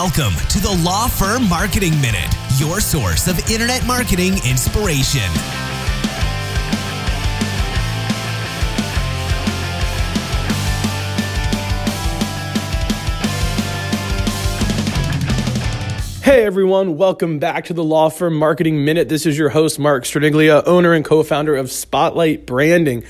Welcome to the Law Firm Marketing Minute, your source of internet marketing inspiration. Hey everyone, welcome back to the Law Firm Marketing Minute. This is your host, Mark Stradinglia, owner and co founder of Spotlight Branding.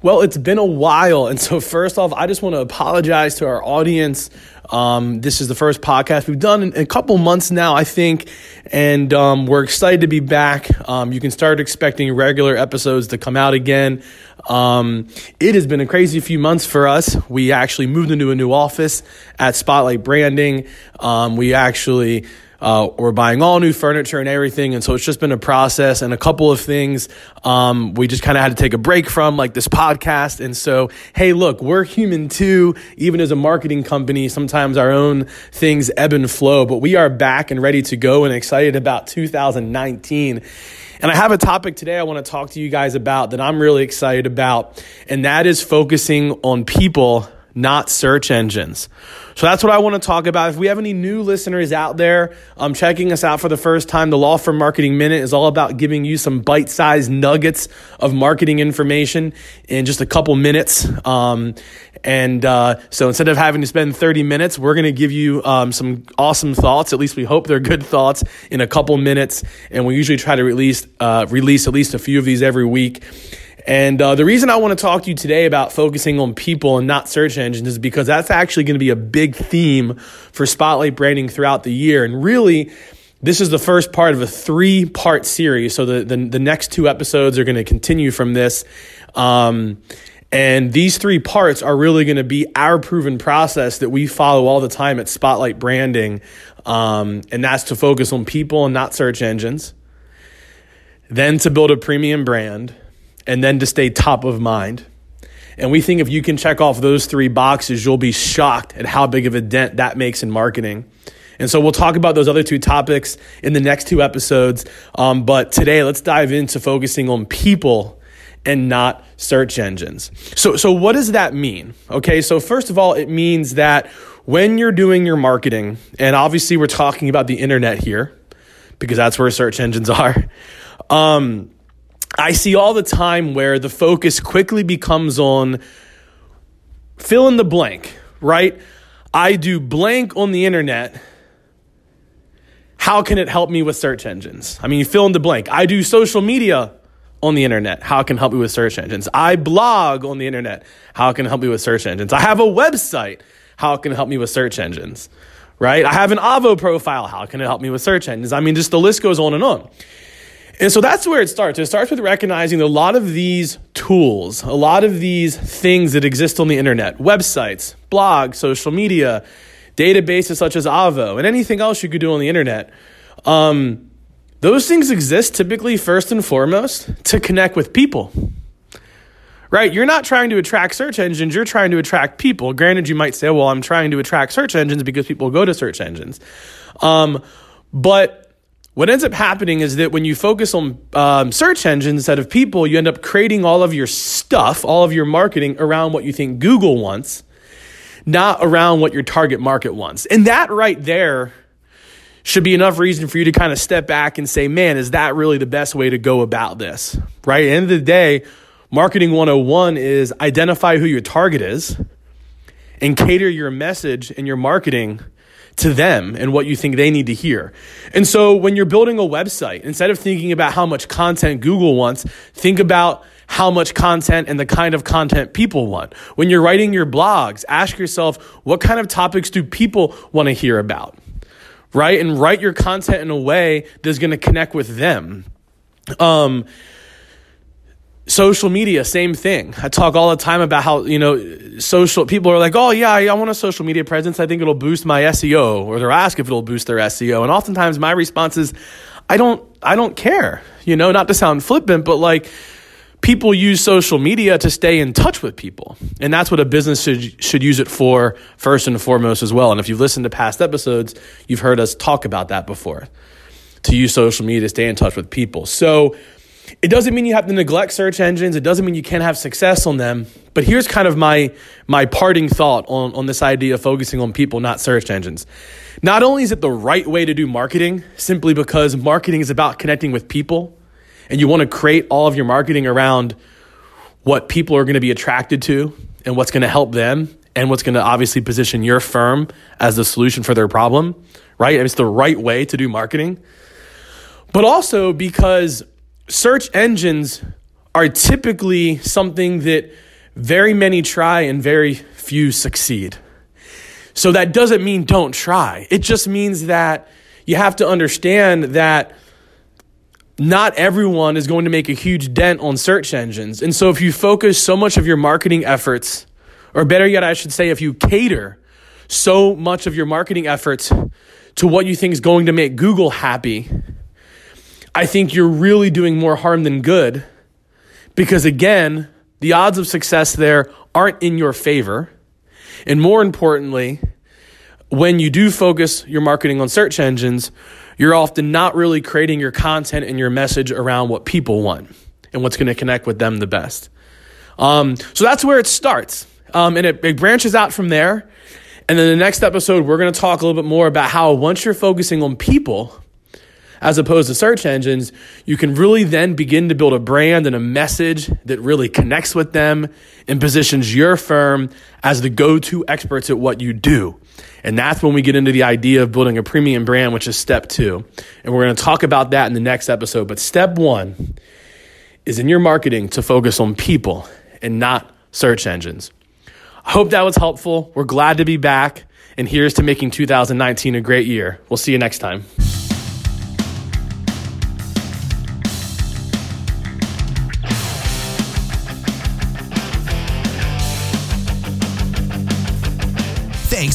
Well, it's been a while. And so, first off, I just want to apologize to our audience. Um, this is the first podcast we've done in a couple months now, I think. And um, we're excited to be back. Um, you can start expecting regular episodes to come out again. Um, it has been a crazy few months for us. We actually moved into a new office at Spotlight Branding. Um, we actually uh, we're buying all new furniture and everything. And so it's just been a process and a couple of things um, we just kind of had to take a break from, like this podcast. And so, hey, look, we're human too. Even as a marketing company, sometimes our own things ebb and flow, but we are back and ready to go and excited about 2019. And I have a topic today I want to talk to you guys about that I'm really excited about, and that is focusing on people not search engines. So that's what I want to talk about. If we have any new listeners out there um, checking us out for the first time, the Law Firm Marketing Minute is all about giving you some bite sized nuggets of marketing information in just a couple minutes. Um, and uh, so instead of having to spend 30 minutes, we're going to give you um, some awesome thoughts. At least we hope they're good thoughts in a couple minutes. And we usually try to release, uh, release at least a few of these every week. And uh, the reason I want to talk to you today about focusing on people and not search engines is because that's actually going to be a big theme for Spotlight branding throughout the year. And really, this is the first part of a three part series. So the, the, the, next two episodes are going to continue from this. Um, and these three parts are really going to be our proven process that we follow all the time at Spotlight Branding. Um, and that's to focus on people and not search engines, then to build a premium brand and then to stay top of mind. And we think if you can check off those three boxes, you'll be shocked at how big of a dent that makes in marketing. And so we'll talk about those other two topics in the next two episodes. Um, but today, let's dive into focusing on people and not search engines. So, so what does that mean? Okay, so first of all, it means that when you're doing your marketing, and obviously we're talking about the internet here because that's where search engines are. Um, I see all the time where the focus quickly becomes on fill in the blank, right? I do blank on the internet. How can it help me with search engines? I mean, you fill in the blank. I do social media on the internet. How can help me with search engines? I blog on the internet. How can help me with search engines? I have a website. How can it help me with search engines? Right? I have an Avvo profile. How can it help me with search engines? I mean, just the list goes on and on. And so that's where it starts. It starts with recognizing that a lot of these tools, a lot of these things that exist on the internet, websites, blogs, social media, databases such as Avvo, and anything else you could do on the internet, um, those things exist typically first and foremost to connect with people. Right? You're not trying to attract search engines, you're trying to attract people. Granted, you might say, well, I'm trying to attract search engines because people go to search engines. Um, but what ends up happening is that when you focus on um, search engines instead of people, you end up creating all of your stuff, all of your marketing around what you think Google wants, not around what your target market wants. And that right there should be enough reason for you to kind of step back and say, man, is that really the best way to go about this? Right? At the end of the day, marketing 101 is identify who your target is and cater your message and your marketing to them and what you think they need to hear. And so when you're building a website, instead of thinking about how much content Google wants, think about how much content and the kind of content people want. When you're writing your blogs, ask yourself, what kind of topics do people want to hear about? Right? And write your content in a way that's going to connect with them. Um, social media same thing. I talk all the time about how you know social people are like oh yeah i want a social media presence. I think it'll boost my seo or they're asked if it'll boost their seo and oftentimes my response is i don't i don't care you know not to sound flippant but like people use social media to stay in touch with people. And that's what a business should should use it for first and foremost as well. And if you've listened to past episodes you've heard us talk about that before to use social media to stay in touch with people. So it doesn't mean you have to neglect search engines. It doesn't mean you can't have success on them. But here's kind of my my parting thought on, on this idea of focusing on people, not search engines. Not only is it the right way to do marketing, simply because marketing is about connecting with people, and you want to create all of your marketing around what people are going to be attracted to and what's going to help them and what's going to obviously position your firm as the solution for their problem, right? It's the right way to do marketing. But also because search engines are typically something that very many try and very few succeed. So that doesn't mean don't try. It just means that you have to understand that not everyone is going to make a huge dent on search engines. And so if you focus so much of your marketing efforts, or better yet, I should say, if you cater so much of your marketing efforts to what you think is going to make Google happy, I think you're really doing more harm than good because, again, the odds of success there aren't in your favor. And more importantly, when you do focus your marketing on search engines, you're often not really creating your content and your message around what people want and what's going to connect with them the best. Um, so that's where it starts. Um, and it, it branches out from there. And then the next episode, we're going to talk a little bit more about how once you're focusing on people, as opposed to search engines, you can really then begin to build a brand and a message that really connects with them and positions your firm as the go to experts at what you do. And that's when we get into the idea of building a premium brand, which is step two. And we're going to talk about that in the next episode. But step one is in your marketing to focus on people and not search engines. I hope that was helpful. We're glad to be back. And here's to making 2019 a great year. We'll see you next time.